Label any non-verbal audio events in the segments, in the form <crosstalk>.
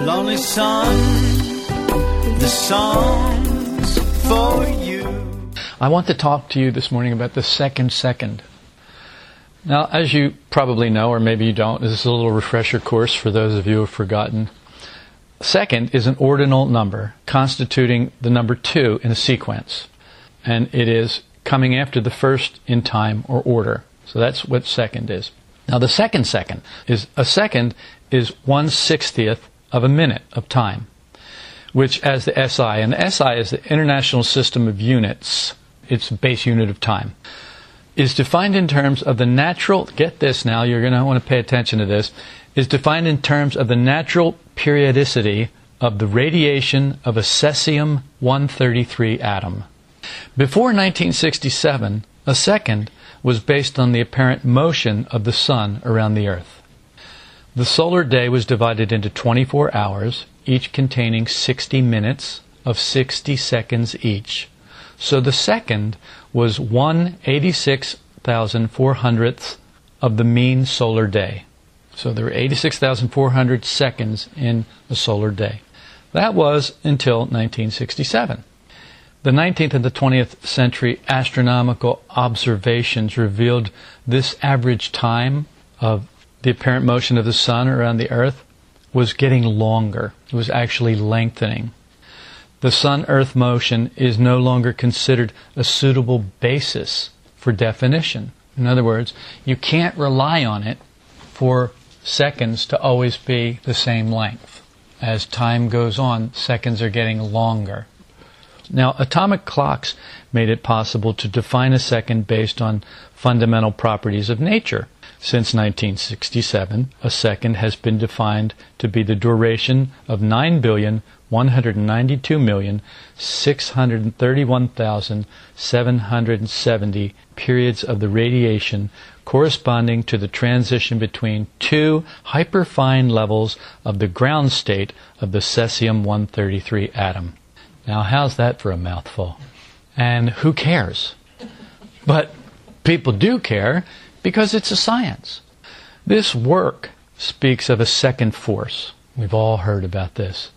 Lonely the songs for you. I want to talk to you this morning about the second second. Now, as you probably know, or maybe you don't, this is a little refresher course for those of you who have forgotten. Second is an ordinal number constituting the number two in a sequence. And it is coming after the first in time or order. So that's what second is. Now, the second second is a second is one sixtieth of a minute of time, which as the SI, and the SI is the International System of Units, its base unit of time, is defined in terms of the natural, get this now, you're going to want to pay attention to this, is defined in terms of the natural periodicity of the radiation of a cesium 133 atom. Before 1967, a second was based on the apparent motion of the sun around the earth. The solar day was divided into 24 hours, each containing 60 minutes of 60 seconds each. So the second was 1 86,400th of the mean solar day. So there were 86,400 seconds in a solar day. That was until 1967. The 19th and the 20th century astronomical observations revealed this average time of the apparent motion of the sun around the earth was getting longer. It was actually lengthening. The sun earth motion is no longer considered a suitable basis for definition. In other words, you can't rely on it for seconds to always be the same length. As time goes on, seconds are getting longer. Now, atomic clocks made it possible to define a second based on fundamental properties of nature. Since 1967, a second has been defined to be the duration of 9,192,631,770 periods of the radiation corresponding to the transition between two hyperfine levels of the ground state of the cesium 133 atom. Now, how's that for a mouthful? And who cares? But people do care because it's a science. This work speaks of a second force. We've all heard about this.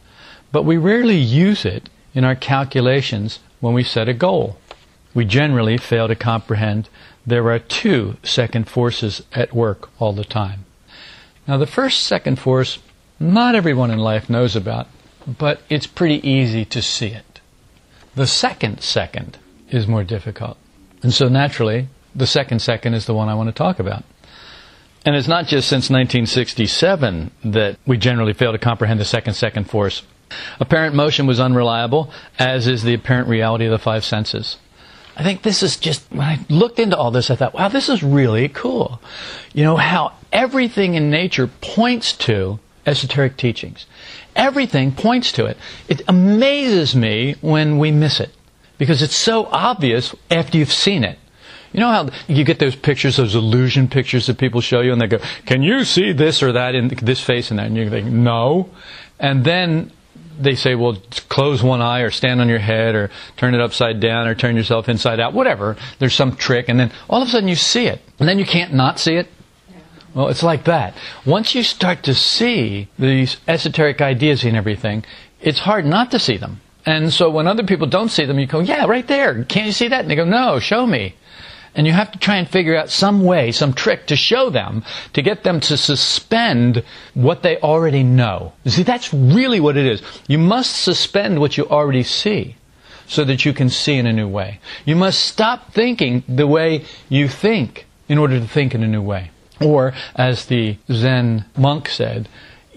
But we rarely use it in our calculations when we set a goal. We generally fail to comprehend there are two second forces at work all the time. Now, the first second force, not everyone in life knows about, but it's pretty easy to see it. The second second is more difficult. And so naturally, the second second is the one I want to talk about. And it's not just since 1967 that we generally fail to comprehend the second second force. Apparent motion was unreliable, as is the apparent reality of the five senses. I think this is just, when I looked into all this, I thought, wow, this is really cool. You know, how everything in nature points to esoteric teachings. Everything points to it. It amazes me when we miss it because it's so obvious after you've seen it. You know how you get those pictures, those illusion pictures that people show you, and they go, "Can you see this or that in this face and that?" And you think, "No," and then they say, "Well, close one eye, or stand on your head, or turn it upside down, or turn yourself inside out, whatever." There's some trick, and then all of a sudden you see it, and then you can't not see it. Well, it's like that. Once you start to see these esoteric ideas and everything, it's hard not to see them. And so when other people don't see them, you go, yeah, right there. Can't you see that? And they go, no, show me. And you have to try and figure out some way, some trick to show them, to get them to suspend what they already know. See, that's really what it is. You must suspend what you already see so that you can see in a new way. You must stop thinking the way you think in order to think in a new way. Or, as the Zen monk said,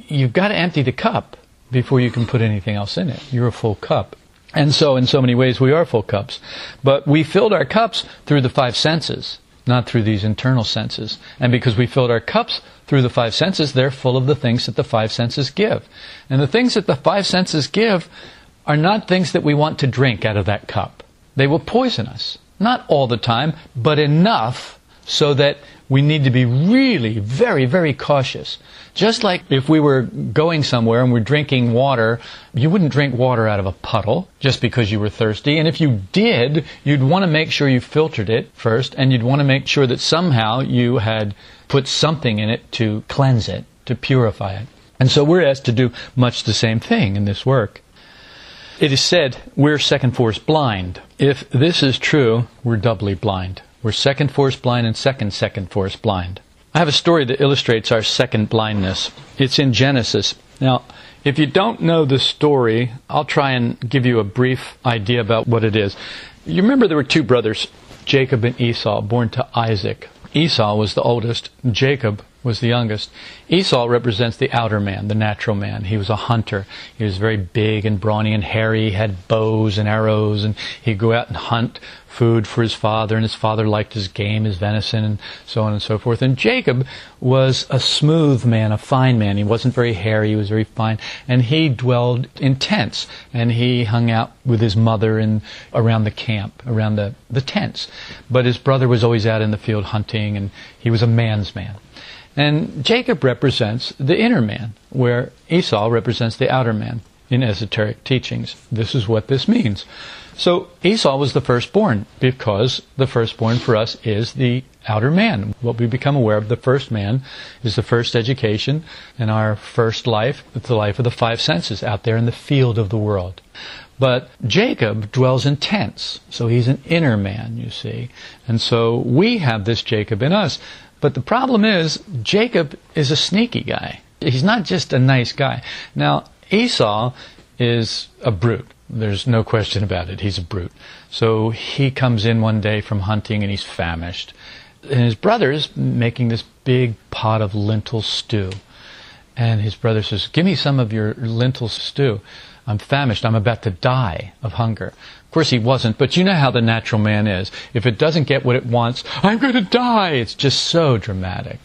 you've got to empty the cup before you can put anything else in it. You're a full cup. And so, in so many ways, we are full cups. But we filled our cups through the five senses, not through these internal senses. And because we filled our cups through the five senses, they're full of the things that the five senses give. And the things that the five senses give are not things that we want to drink out of that cup. They will poison us. Not all the time, but enough so that we need to be really very, very cautious. Just like if we were going somewhere and we're drinking water, you wouldn't drink water out of a puddle just because you were thirsty. And if you did, you'd want to make sure you filtered it first and you'd want to make sure that somehow you had put something in it to cleanse it, to purify it. And so we're asked to do much the same thing in this work. It is said we're second force blind. If this is true, we're doubly blind. We're second force blind and second second force blind. I have a story that illustrates our second blindness. It's in Genesis. Now, if you don't know the story, I'll try and give you a brief idea about what it is. You remember there were two brothers, Jacob and Esau, born to Isaac. Esau was the oldest, Jacob was the youngest. Esau represents the outer man, the natural man. He was a hunter. He was very big and brawny and hairy. He had bows and arrows, and he'd go out and hunt food for his father, and his father liked his game, his venison, and so on and so forth. And Jacob was a smooth man, a fine man. He wasn't very hairy, he was very fine, and he dwelled in tents, and he hung out with his mother and around the camp, around the, the tents. But his brother was always out in the field hunting, and he was a man's man. And Jacob represents the inner man, where Esau represents the outer man in esoteric teachings. This is what this means. So Esau was the firstborn because the firstborn for us is the outer man. What we become aware of, the first man, is the first education and our first life. The life of the five senses out there in the field of the world. But Jacob dwells in tents, so he's an inner man, you see. And so we have this Jacob in us. But the problem is, Jacob is a sneaky guy. He's not just a nice guy. Now, Esau is a brute. There's no question about it. He's a brute. So he comes in one day from hunting and he's famished. And his brother's making this big pot of lentil stew. And his brother says, Give me some of your lentil stew. I'm famished. I'm about to die of hunger course he wasn't, but you know how the natural man is. If it doesn't get what it wants, I'm going to die. It's just so dramatic.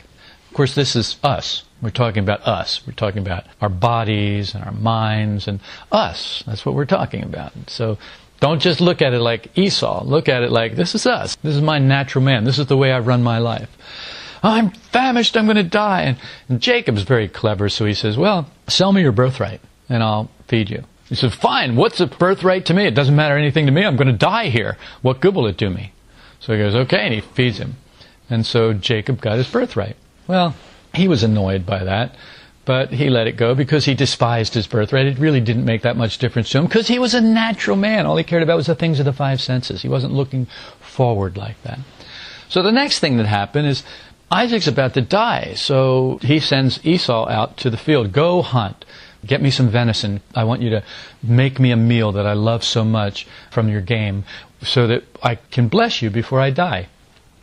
Of course, this is us. We're talking about us. We're talking about our bodies and our minds and us. That's what we're talking about. So don't just look at it like Esau. Look at it like this is us. This is my natural man. This is the way I run my life. I'm famished. I'm going to die. And, and Jacob's very clever, so he says, Well, sell me your birthright and I'll feed you. He said, Fine, what's a birthright to me? It doesn't matter anything to me. I'm going to die here. What good will it do me? So he goes, Okay, and he feeds him. And so Jacob got his birthright. Well, he was annoyed by that, but he let it go because he despised his birthright. It really didn't make that much difference to him because he was a natural man. All he cared about was the things of the five senses. He wasn't looking forward like that. So the next thing that happened is Isaac's about to die, so he sends Esau out to the field. Go hunt. Get me some venison. I want you to make me a meal that I love so much from your game so that I can bless you before I die.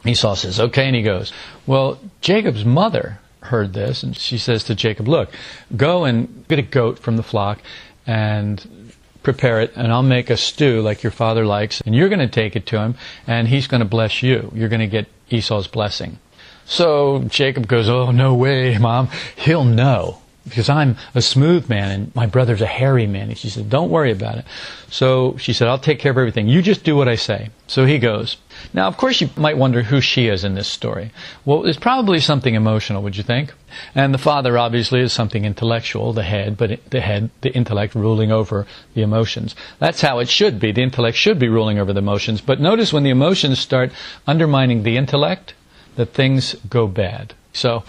Esau says, okay, and he goes. Well, Jacob's mother heard this and she says to Jacob, look, go and get a goat from the flock and prepare it and I'll make a stew like your father likes and you're going to take it to him and he's going to bless you. You're going to get Esau's blessing. So Jacob goes, oh, no way, mom. He'll know because I'm a smooth man and my brother's a hairy man. And she said, don't worry about it. So she said, I'll take care of everything. You just do what I say. So he goes. Now, of course, you might wonder who she is in this story. Well, it's probably something emotional, would you think? And the father obviously is something intellectual, the head, but the head, the intellect ruling over the emotions. That's how it should be. The intellect should be ruling over the emotions. But notice when the emotions start undermining the intellect, that things go bad. So,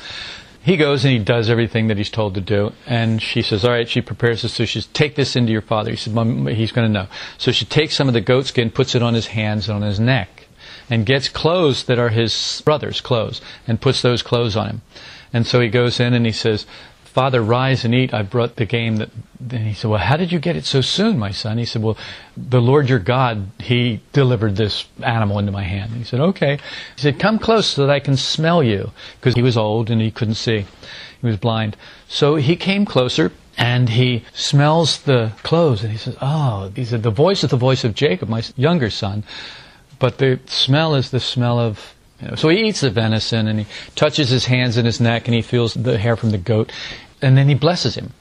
he goes and he does everything that he's told to do. And she says, all right, she prepares the sushi. Take this into your father. He said, Mom, he's going to know. So she takes some of the goat skin, puts it on his hands and on his neck, and gets clothes that are his brother's clothes, and puts those clothes on him. And so he goes in and he says, Father, rise and eat. I brought the game that. And he said, Well, how did you get it so soon, my son? He said, Well, the Lord your God, He delivered this animal into my hand. he said, Okay. He said, Come close so that I can smell you. Because he was old and he couldn't see. He was blind. So he came closer and he smells the clothes and he says, Oh, he said, The voice is the voice of Jacob, my younger son. But the smell is the smell of so he eats the venison and he touches his hands and his neck and he feels the hair from the goat and then he blesses him.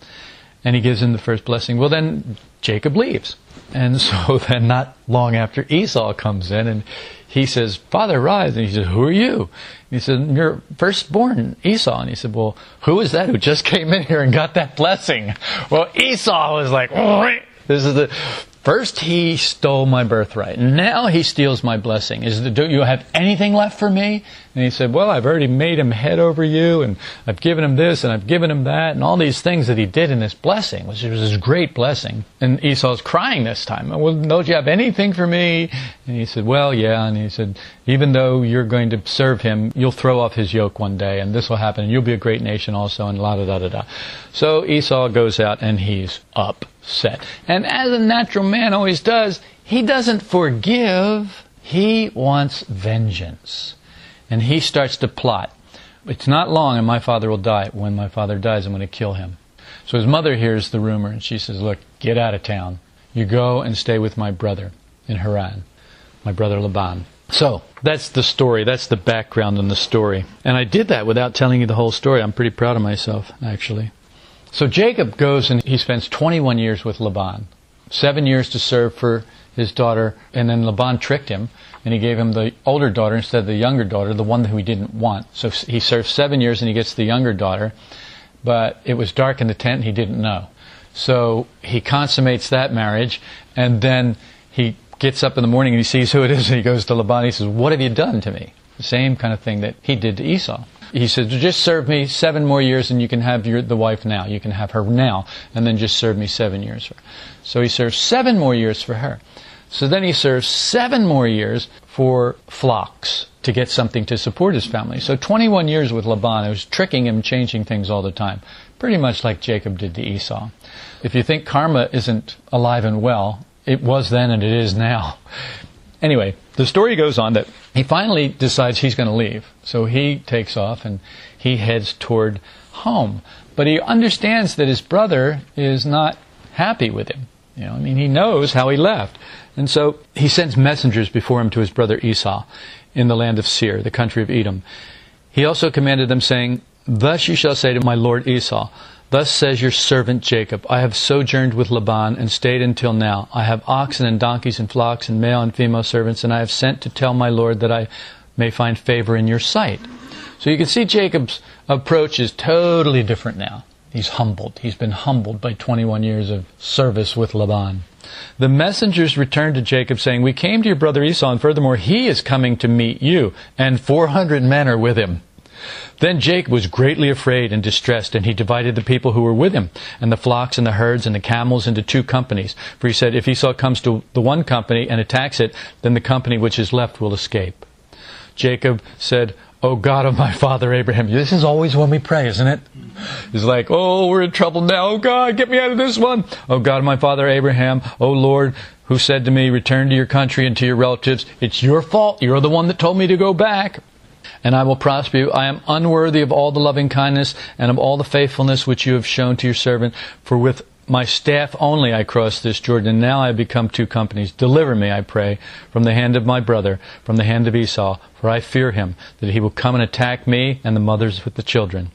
And he gives him the first blessing. Well, then Jacob leaves. And <laughs> so then not long after Esau comes in and he says, Father, rise. And he says, Who are you? And he said, Your firstborn, Esau. And he said, Well, who is that who just <laughs> came in here and got that blessing? Well, Esau was like, This is the First, he stole my birthright. Now he steals my blessing. Is the, do you have anything left for me? And he said, Well, I've already made him head over you, and I've given him this, and I've given him that, and all these things that he did in this blessing, which was his great blessing. And Esau's crying this time. Well, don't you have anything for me? And he said, Well, yeah. And he said, Even though you're going to serve him, you'll throw off his yoke one day, and this will happen, and you'll be a great nation also, and la da da da da. So Esau goes out, and he's upset. And as a natural man always does, he doesn't forgive. He wants vengeance. And he starts to plot. It's not long and my father will die. When my father dies, I'm going to kill him. So his mother hears the rumor and she says, Look, get out of town. You go and stay with my brother in Haran, my brother Laban. So that's the story. That's the background in the story. And I did that without telling you the whole story. I'm pretty proud of myself, actually. So Jacob goes and he spends 21 years with Laban. Seven years to serve for his daughter, and then Laban tricked him, and he gave him the older daughter instead of the younger daughter, the one who he didn't want. So he serves seven years and he gets the younger daughter, but it was dark in the tent and he didn't know. So he consummates that marriage, and then he gets up in the morning and he sees who it is, and he goes to Laban and he says, What have you done to me? The same kind of thing that he did to Esau. He said, just serve me seven more years and you can have your, the wife now. You can have her now and then just serve me seven years. So he serves seven more years for her. So then he serves seven more years for flocks to get something to support his family. So 21 years with Laban. Was tricking him, changing things all the time. Pretty much like Jacob did to Esau. If you think karma isn't alive and well, it was then and it is now. <laughs> Anyway, the story goes on that he finally decides he's going to leave. So he takes off and he heads toward home. But he understands that his brother is not happy with him. You know, I mean, he knows how he left. And so he sends messengers before him to his brother Esau in the land of Seir, the country of Edom. He also commanded them, saying, Thus you shall say to my lord Esau, Thus says your servant Jacob, I have sojourned with Laban and stayed until now. I have oxen and donkeys and flocks and male and female servants, and I have sent to tell my Lord that I may find favor in your sight. So you can see Jacob's approach is totally different now. He's humbled. He's been humbled by 21 years of service with Laban. The messengers returned to Jacob saying, We came to your brother Esau, and furthermore, he is coming to meet you, and 400 men are with him. Then Jacob was greatly afraid and distressed, and he divided the people who were with him, and the flocks and the herds and the camels into two companies. For he said, If Esau comes to the one company and attacks it, then the company which is left will escape. Jacob said, O God of my father Abraham. This is always when we pray, isn't it? It's like, oh, we're in trouble now. Oh God, get me out of this one. Oh God of my father Abraham. Oh Lord, who said to me, return to your country and to your relatives. It's your fault. You're the one that told me to go back and I will prosper you. I am unworthy of all the loving kindness and of all the faithfulness which you have shown to your servant, for with my staff only I crossed this Jordan, and now I have become two companies. Deliver me, I pray, from the hand of my brother, from the hand of Esau, for I fear him, that he will come and attack me and the mothers with the children.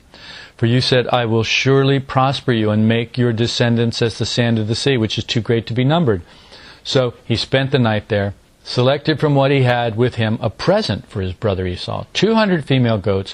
For you said, I will surely prosper you and make your descendants as the sand of the sea, which is too great to be numbered. So he spent the night there selected from what he had with him a present for his brother Esau 200 female goats,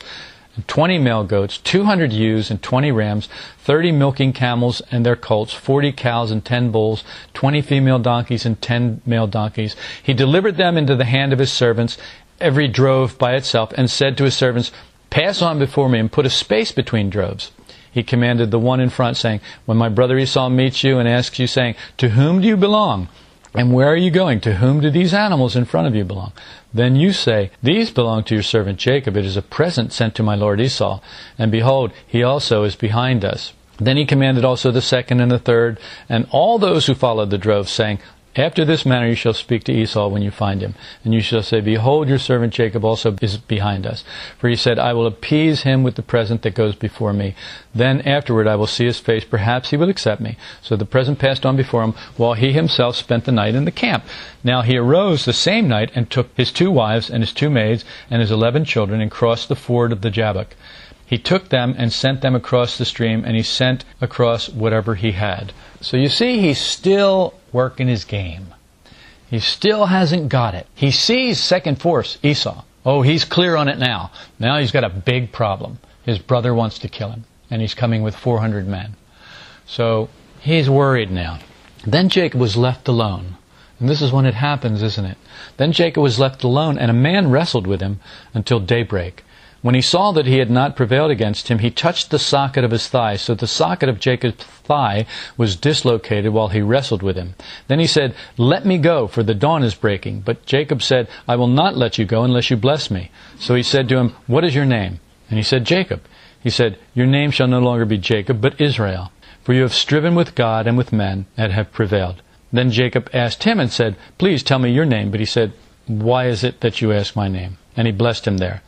20 male goats, 200 ewes and 20 rams, 30 milking camels and their colts, 40 cows and 10 bulls, 20 female donkeys and 10 male donkeys. He delivered them into the hand of his servants, every drove by itself, and said to his servants, Pass on before me and put a space between droves. He commanded the one in front, saying, When my brother Esau meets you and asks you, saying, To whom do you belong? And where are you going? To whom do these animals in front of you belong? Then you say, These belong to your servant Jacob. It is a present sent to my lord Esau. And behold, he also is behind us. Then he commanded also the second and the third, and all those who followed the drove, saying, after this manner you shall speak to Esau when you find him, and you shall say, Behold, your servant Jacob also is behind us. For he said, I will appease him with the present that goes before me. Then afterward I will see his face, perhaps he will accept me. So the present passed on before him, while he himself spent the night in the camp. Now he arose the same night, and took his two wives, and his two maids, and his eleven children, and crossed the ford of the Jabbok. He took them and sent them across the stream, and he sent across whatever he had. So you see, he's still working his game. He still hasn't got it. He sees second force, Esau. Oh, he's clear on it now. Now he's got a big problem. His brother wants to kill him, and he's coming with 400 men. So he's worried now. Then Jacob was left alone. And this is when it happens, isn't it? Then Jacob was left alone, and a man wrestled with him until daybreak. When he saw that he had not prevailed against him, he touched the socket of his thigh. So the socket of Jacob's thigh was dislocated while he wrestled with him. Then he said, Let me go, for the dawn is breaking. But Jacob said, I will not let you go unless you bless me. So he said to him, What is your name? And he said, Jacob. He said, Your name shall no longer be Jacob, but Israel. For you have striven with God and with men and have prevailed. Then Jacob asked him and said, Please tell me your name. But he said, Why is it that you ask my name? And he blessed him there.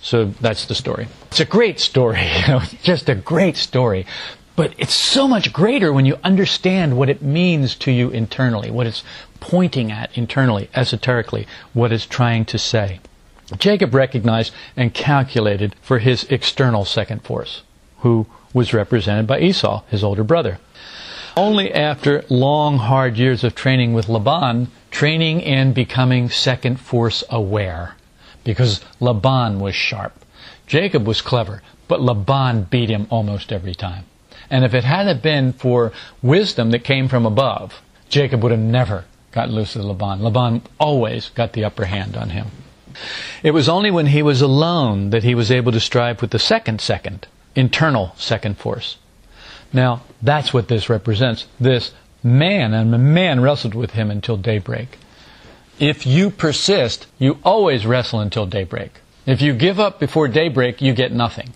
So that's the story. It's a great story, <laughs> you know, just a great story. But it's so much greater when you understand what it means to you internally, what it's pointing at internally, esoterically, what it's trying to say. Jacob recognized and calculated for his external second force, who was represented by Esau, his older brother. Only after long, hard years of training with Laban, training in becoming second force aware, because Laban was sharp. Jacob was clever, but Laban beat him almost every time. And if it hadn't been for wisdom that came from above, Jacob would have never got loose of Laban. Laban always got the upper hand on him. It was only when he was alone that he was able to strive with the second second, internal second force. Now, that's what this represents. This man, and the man wrestled with him until daybreak. If you persist, you always wrestle until daybreak. If you give up before daybreak, you get nothing.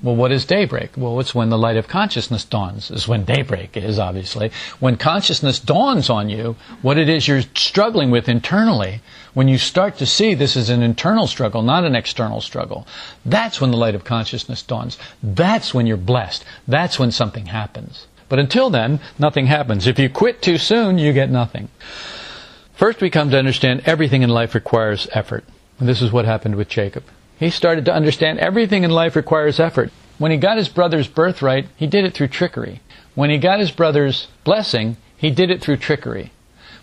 Well, what is daybreak? Well, it's when the light of consciousness dawns, is when daybreak is, obviously. When consciousness dawns on you, what it is you're struggling with internally, when you start to see this is an internal struggle, not an external struggle, that's when the light of consciousness dawns. That's when you're blessed. That's when something happens. But until then, nothing happens. If you quit too soon, you get nothing. First, we come to understand everything in life requires effort. And this is what happened with Jacob. He started to understand everything in life requires effort. When he got his brother's birthright, he did it through trickery. When he got his brother's blessing, he did it through trickery.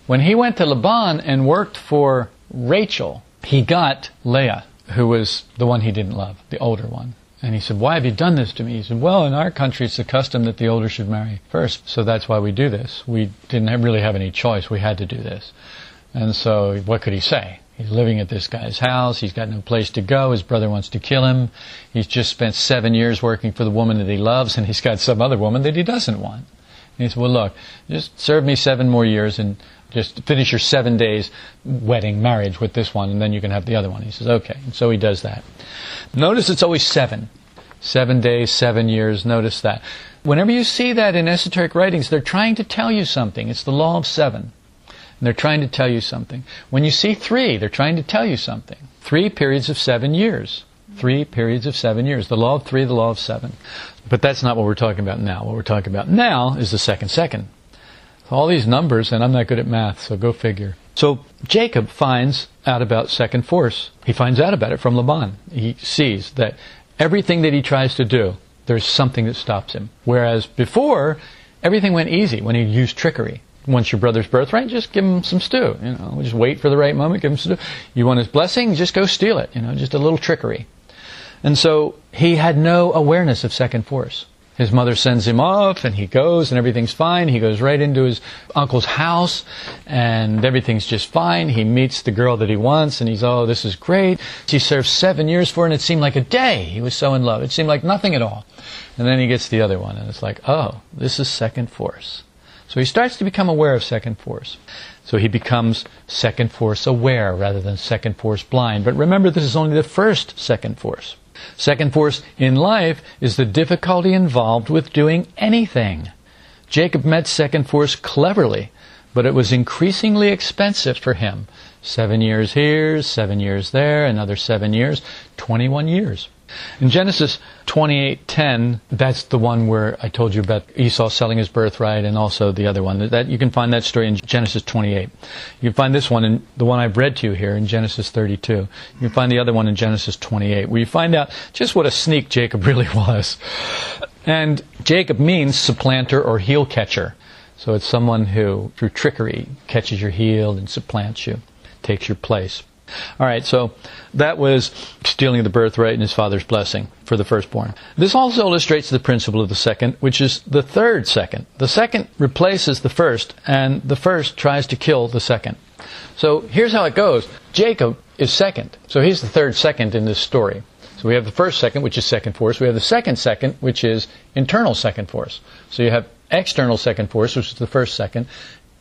When he went to Laban and worked for Rachel, he got Leah, who was the one he didn't love, the older one. And he said, Why have you done this to me? He said, Well, in our country, it's the custom that the older should marry first. So that's why we do this. We didn't really have any choice. We had to do this. And so, what could he say? He's living at this guy's house. He's got no place to go. His brother wants to kill him. He's just spent seven years working for the woman that he loves, and he's got some other woman that he doesn't want. And he said, Well, look, just serve me seven more years and just finish your seven days wedding marriage with this one, and then you can have the other one. He says, Okay. And so he does that. Notice it's always seven. Seven days, seven years. Notice that. Whenever you see that in esoteric writings, they're trying to tell you something. It's the law of seven. And they're trying to tell you something. When you see three, they're trying to tell you something. Three periods of seven years. Three periods of seven years. The law of three, the law of seven. But that's not what we're talking about now. What we're talking about now is the second second. All these numbers, and I'm not good at math, so go figure. So Jacob finds out about second force. He finds out about it from Laban. He sees that everything that he tries to do, there's something that stops him. Whereas before, everything went easy when he used trickery wants your brother's birthright, just give him some stew. You know, just wait for the right moment, give him stew. You want his blessing, just go steal it. You know, just a little trickery. And so he had no awareness of second force. His mother sends him off, and he goes, and everything's fine. He goes right into his uncle's house, and everything's just fine. He meets the girl that he wants, and he's, oh, this is great. He served seven years for and it seemed like a day. He was so in love. It seemed like nothing at all. And then he gets the other one, and it's like, oh, this is second force. So he starts to become aware of second force. So he becomes second force aware rather than second force blind. But remember, this is only the first second force. Second force in life is the difficulty involved with doing anything. Jacob met second force cleverly, but it was increasingly expensive for him. Seven years here, seven years there, another seven years, 21 years. In Genesis 28:10, that's the one where I told you about Esau selling his birthright, and also the other one. That you can find that story in Genesis 28. You can find this one in the one I've read to you here in Genesis 32. You can find the other one in Genesis 28, where you find out just what a sneak Jacob <laughs> really was. And Jacob means supplanter or heel catcher. So it's someone who, through trickery, catches your heel and supplants you, takes your place. All right, so that was stealing the birthright and his father's blessing for the firstborn. This also illustrates the principle of the second, which is the third second. The second replaces the first, and the first tries to kill the second. So here's how it goes Jacob is second, so he's the third second in this story. So we have the first second, which is second force. We have the second second, which is internal second force. So you have external second force, which is the first second,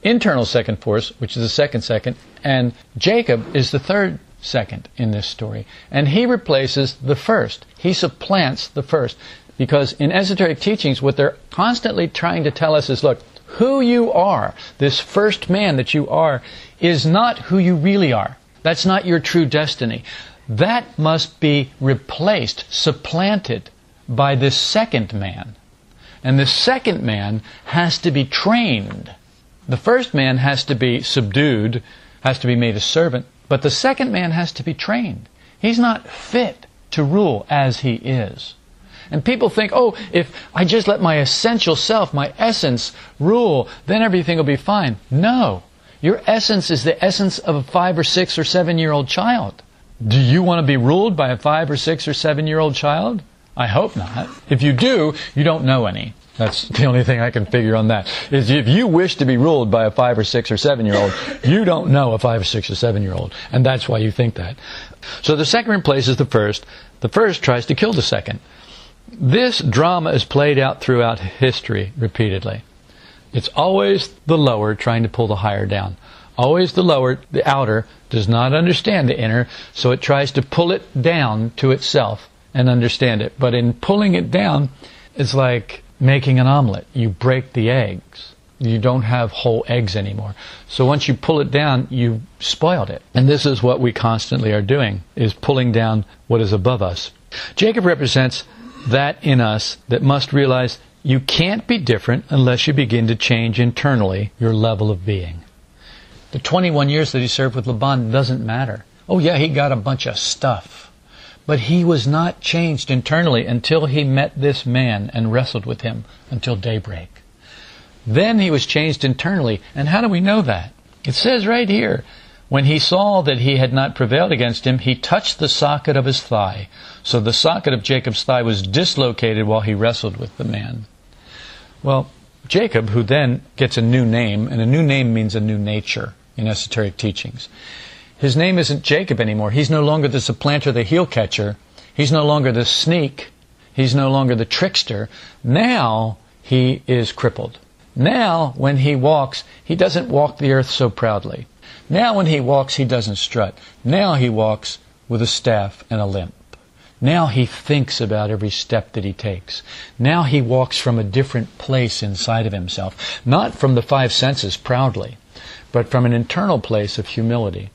internal second force, which is the second second, and Jacob is the third second in this story. And he replaces the first. He supplants the first. Because in esoteric teachings, what they're constantly trying to tell us is look, who you are, this first man that you are, is not who you really are. That's not your true destiny. That must be replaced, supplanted by this second man. And the second man has to be trained. The first man has to be subdued, has to be made a servant, but the second man has to be trained. He's not fit to rule as he is. And people think, oh, if I just let my essential self, my essence, rule, then everything will be fine. No. Your essence is the essence of a five or six or seven year old child. Do you want to be ruled by a five or six or seven year old child? I hope not. If you do, you don't know any. That's the only thing I can figure on that. Is if you wish to be ruled by a five or six or seven year old, you don't know a five or six or seven year old. And that's why you think that. So the second replaces the first. The first tries to kill the second. This drama is played out throughout history repeatedly. It's always the lower trying to pull the higher down. Always the lower, the outer, does not understand the inner, so it tries to pull it down to itself and understand it. But in pulling it down, it's like making an omelet. You break the eggs. You don't have whole eggs anymore. So once you pull it down, you've spoiled it. And this is what we constantly are doing, is pulling down what is above us. Jacob represents that in us that must realize you can't be different unless you begin to change internally your level of being. The 21 years that he served with Laban doesn't matter. Oh, yeah, he got a bunch of stuff. But he was not changed internally until he met this man and wrestled with him until daybreak. Then he was changed internally. And how do we know that? It says right here, when he saw that he had not prevailed against him, he touched the socket of his thigh. So the socket of Jacob's thigh was dislocated while he wrestled with the man. Well, Jacob, who then gets a new name, and a new name means a new nature in esoteric teachings. His name isn't Jacob anymore. He's no longer the supplanter, the heel catcher. He's no longer the sneak. He's no longer the trickster. Now he is crippled. Now, when he walks, he doesn't walk the earth so proudly. Now, when he walks, he doesn't strut. Now he walks with a staff and a limp. Now he thinks about every step that he takes. Now he walks from a different place inside of himself, not from the five senses proudly, but from an internal place of humility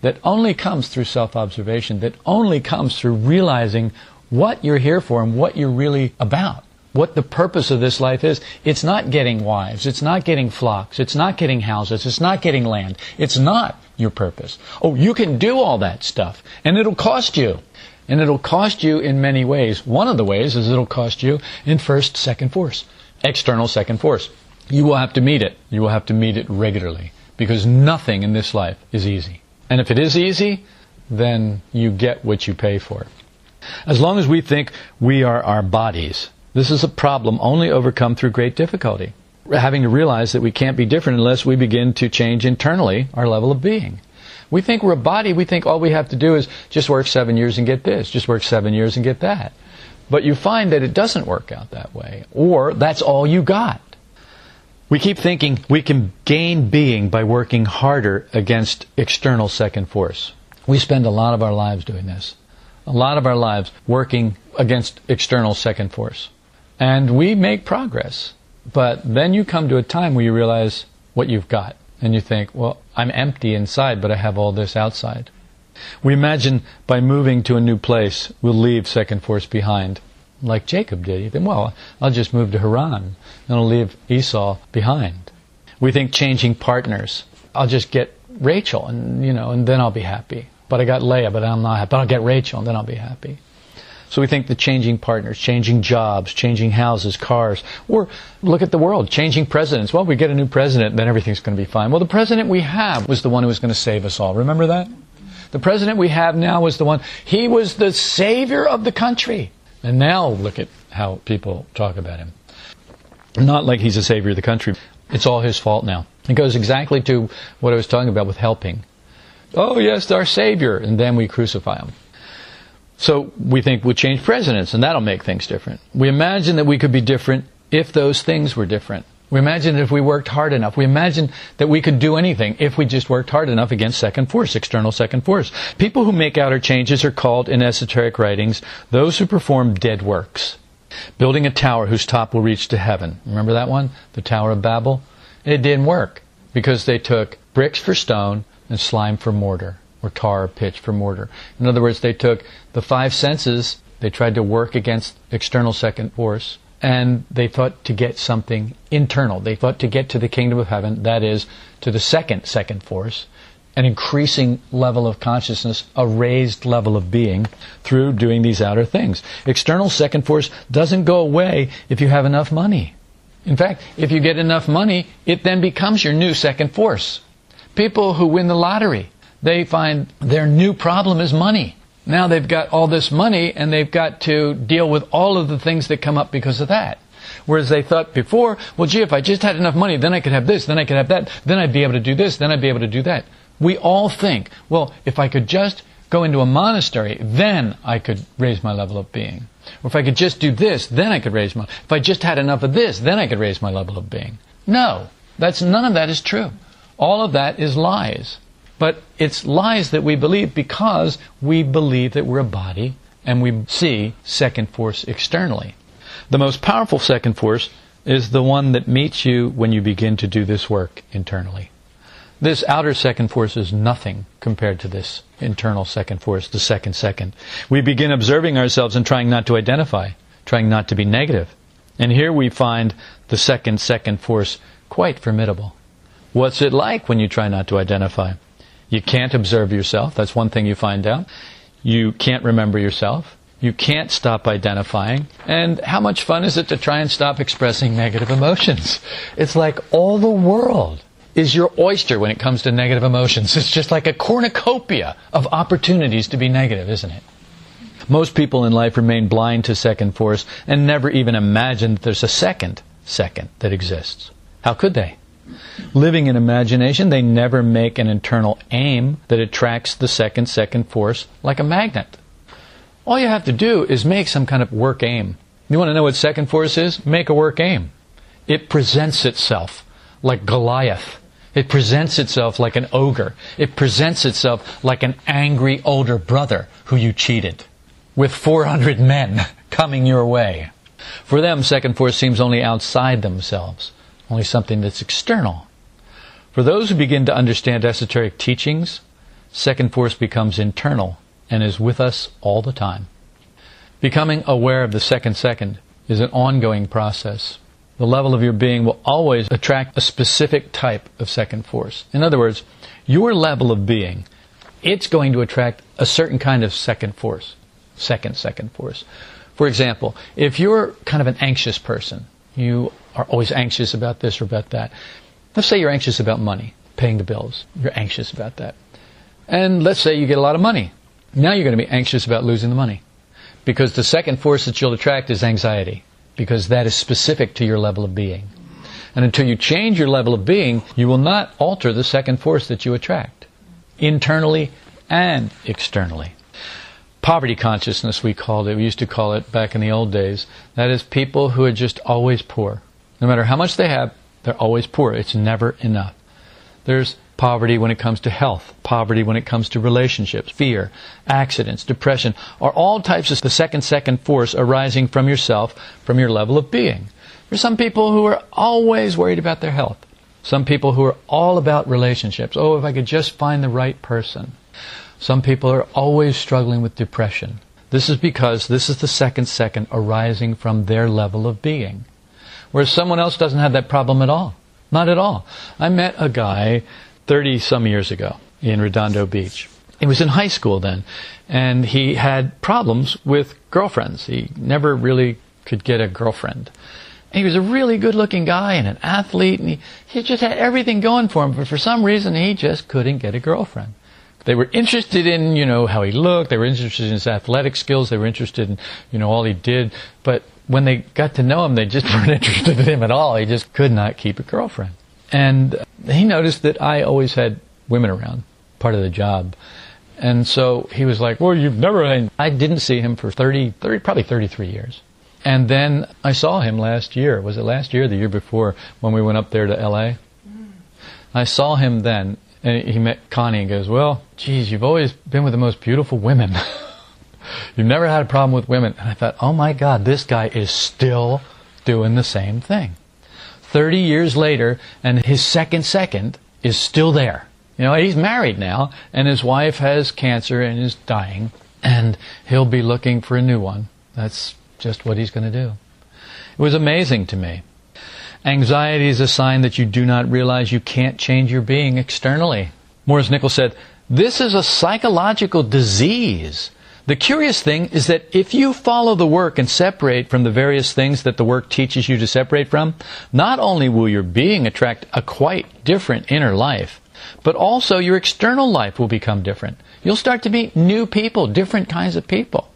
that only comes through self observation, that only comes through realizing what you're here for and what you're really about. What the purpose of this life is. It's not getting wives. It's not getting flocks. It's not getting houses. It's not getting land. It's not your purpose. Oh, you can do all that stuff, and it'll cost you. And it'll cost you in many ways. One of the ways is it'll cost you in first, second force, external second force. You will have to meet it. You will have to meet it regularly because nothing in this life is easy. And if it is easy, then you get what you pay for. As long as we think we are our bodies, this is a problem only overcome through great difficulty. Having to realize that we can't be different unless we begin to change internally our level of being. We think we're a body, we think all we have to do is just work seven years and get this, just work seven years and get that. But you find that it doesn't work out that way, or that's all you got. We keep thinking we can gain being by working harder against external second force. We spend a lot of our lives doing this. A lot of our lives working against external second force. And we make progress. But then you come to a time where you realize what you've got. And you think, well, I'm empty inside, but I have all this outside. We imagine by moving to a new place, we'll leave second force behind like Jacob did. He well, I'll just move to Haran and leave Esau behind. We think changing partners. I'll just get Rachel and, you know, and then I'll be happy. But I got Leah, but I'm not happy. But I'll get Rachel and then I'll be happy. So we think the changing partners, changing jobs, changing houses, cars, or look at the world, changing presidents. Well, we get a new president, then everything's going to be fine. Well, the president we have was the one who was going to save us all. Remember that? The president we have now was the one, he was the savior of the country. And now look at how people talk about him. Not like he's a savior of the country. It's all his fault now. It goes exactly to what I was talking about with helping. Oh, yes, our savior. And then we crucify him. So we think we'll change presidents and that'll make things different. We imagine that we could be different if those things were different. We imagine that if we worked hard enough. We imagine that we could do anything if we just worked hard enough against second force, external second force. People who make outer changes are called in esoteric writings those who perform dead works. Building a tower whose top will reach to heaven. Remember that one? The Tower of Babel? It didn't work because they took bricks for stone and slime for mortar or tar or pitch for mortar. In other words, they took the five senses, they tried to work against external second force, and they thought to get something internal. They thought to get to the kingdom of heaven, that is, to the second second force, an increasing level of consciousness, a raised level of being through doing these outer things. External second force doesn't go away if you have enough money. In fact, if you get enough money, it then becomes your new second force. People who win the lottery, they find their new problem is money. Now they've got all this money and they've got to deal with all of the things that come up because of that. Whereas they thought before, well, gee, if I just had enough money, then I could have this, then I could have that, then I'd be able to do this, then I'd be able to do that. We all think, well, if I could just go into a monastery, then I could raise my level of being. Or if I could just do this, then I could raise my, if I just had enough of this, then I could raise my level of being. No, that's, none of that is true. All of that is lies. But it's lies that we believe because we believe that we're a body and we see second force externally. The most powerful second force is the one that meets you when you begin to do this work internally. This outer second force is nothing compared to this internal second force, the second second. We begin observing ourselves and trying not to identify, trying not to be negative. And here we find the second second force quite formidable. What's it like when you try not to identify? You can't observe yourself. That's one thing you find out. You can't remember yourself. You can't stop identifying. And how much fun is it to try and stop expressing negative emotions? It's like all the world is your oyster when it comes to negative emotions. It's just like a cornucopia of opportunities to be negative, isn't it? Most people in life remain blind to second force and never even imagine that there's a second second that exists. How could they? Living in imagination, they never make an internal aim that attracts the second second force like a magnet. All you have to do is make some kind of work aim. You want to know what second force is? Make a work aim. It presents itself like Goliath. It presents itself like an ogre. It presents itself like an angry older brother who you cheated with 400 men <laughs> coming your way. For them, second force seems only outside themselves only something that's external. For those who begin to understand esoteric teachings, second force becomes internal and is with us all the time. Becoming aware of the second second is an ongoing process. The level of your being will always attract a specific type of second force. In other words, your level of being, it's going to attract a certain kind of second force. Second, second force. For example, if you're kind of an anxious person, you are always anxious about this or about that. Let's say you're anxious about money, paying the bills. You're anxious about that. And let's say you get a lot of money. Now you're going to be anxious about losing the money. Because the second force that you'll attract is anxiety. Because that is specific to your level of being. And until you change your level of being, you will not alter the second force that you attract. Internally and externally. Poverty consciousness, we called it. We used to call it back in the old days. That is people who are just always poor. No matter how much they have, they're always poor. It's never enough. There's poverty when it comes to health, poverty when it comes to relationships, fear, accidents, depression, are all types of the second second force arising from yourself, from your level of being. There's some people who are always worried about their health. Some people who are all about relationships. Oh, if I could just find the right person. Some people are always struggling with depression. This is because this is the second second arising from their level of being whereas someone else doesn't have that problem at all. Not at all. I met a guy 30 some years ago in Redondo Beach. He was in high school then, and he had problems with girlfriends. He never really could get a girlfriend. And he was a really good looking guy and an athlete, and he, he just had everything going for him, but for some reason he just couldn't get a girlfriend. They were interested in, you know, how he looked. They were interested in his athletic skills. They were interested in, you know, all he did. But when they got to know him, they just <laughs> weren't interested in him at all. He just could not keep a girlfriend. And he noticed that I always had women around, part of the job. And so he was like, well, you've never had... I didn't see him for 30, 30, probably 33 years. And then I saw him last year. Was it last year the year before when we went up there to LA? I saw him then, and he met Connie and goes, Well, geez, you've always been with the most beautiful women. <laughs> you've never had a problem with women. And I thought, Oh my God, this guy is still doing the same thing. 30 years later, and his second second is still there. You know, he's married now, and his wife has cancer and is dying, and he'll be looking for a new one. That's just what he's going to do. It was amazing to me. Anxiety is a sign that you do not realize you can't change your being externally. Maurice Nicoll said, This is a psychological disease. The curious thing is that if you follow the work and separate from the various things that the work teaches you to separate from, not only will your being attract a quite different inner life, but also your external life will become different. You'll start to meet new people, different kinds of people.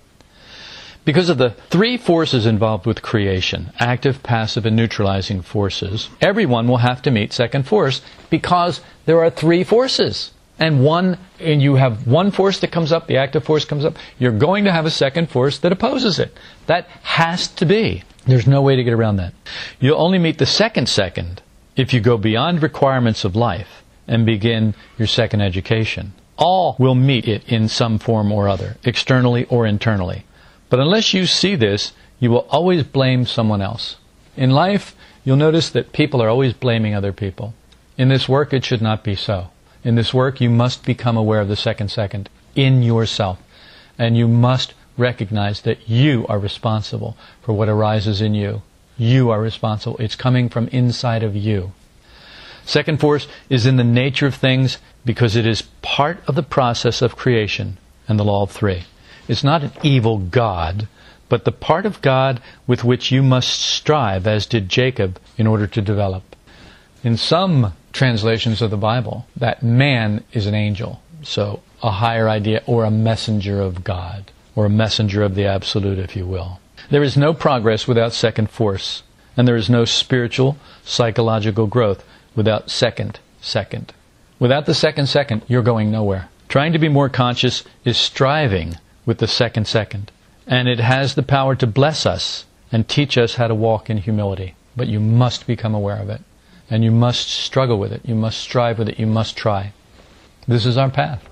Because of the three forces involved with creation active, passive, and neutralizing forces everyone will have to meet second force because there are three forces. And one, and you have one force that comes up, the active force comes up, you're going to have a second force that opposes it. That has to be. There's no way to get around that. You'll only meet the second second if you go beyond requirements of life and begin your second education. All will meet it in some form or other, externally or internally. But unless you see this, you will always blame someone else. In life, you'll notice that people are always blaming other people. In this work, it should not be so. In this work, you must become aware of the second second in yourself. And you must recognize that you are responsible for what arises in you. You are responsible. It's coming from inside of you. Second force is in the nature of things because it is part of the process of creation and the law of three. It's not an evil God, but the part of God with which you must strive, as did Jacob, in order to develop. In some translations of the Bible, that man is an angel, so a higher idea, or a messenger of God, or a messenger of the Absolute, if you will. There is no progress without second force, and there is no spiritual, psychological growth without second second. Without the second second, you're going nowhere. Trying to be more conscious is striving with the second second. And it has the power to bless us and teach us how to walk in humility. But you must become aware of it. And you must struggle with it. You must strive with it. You must try. This is our path.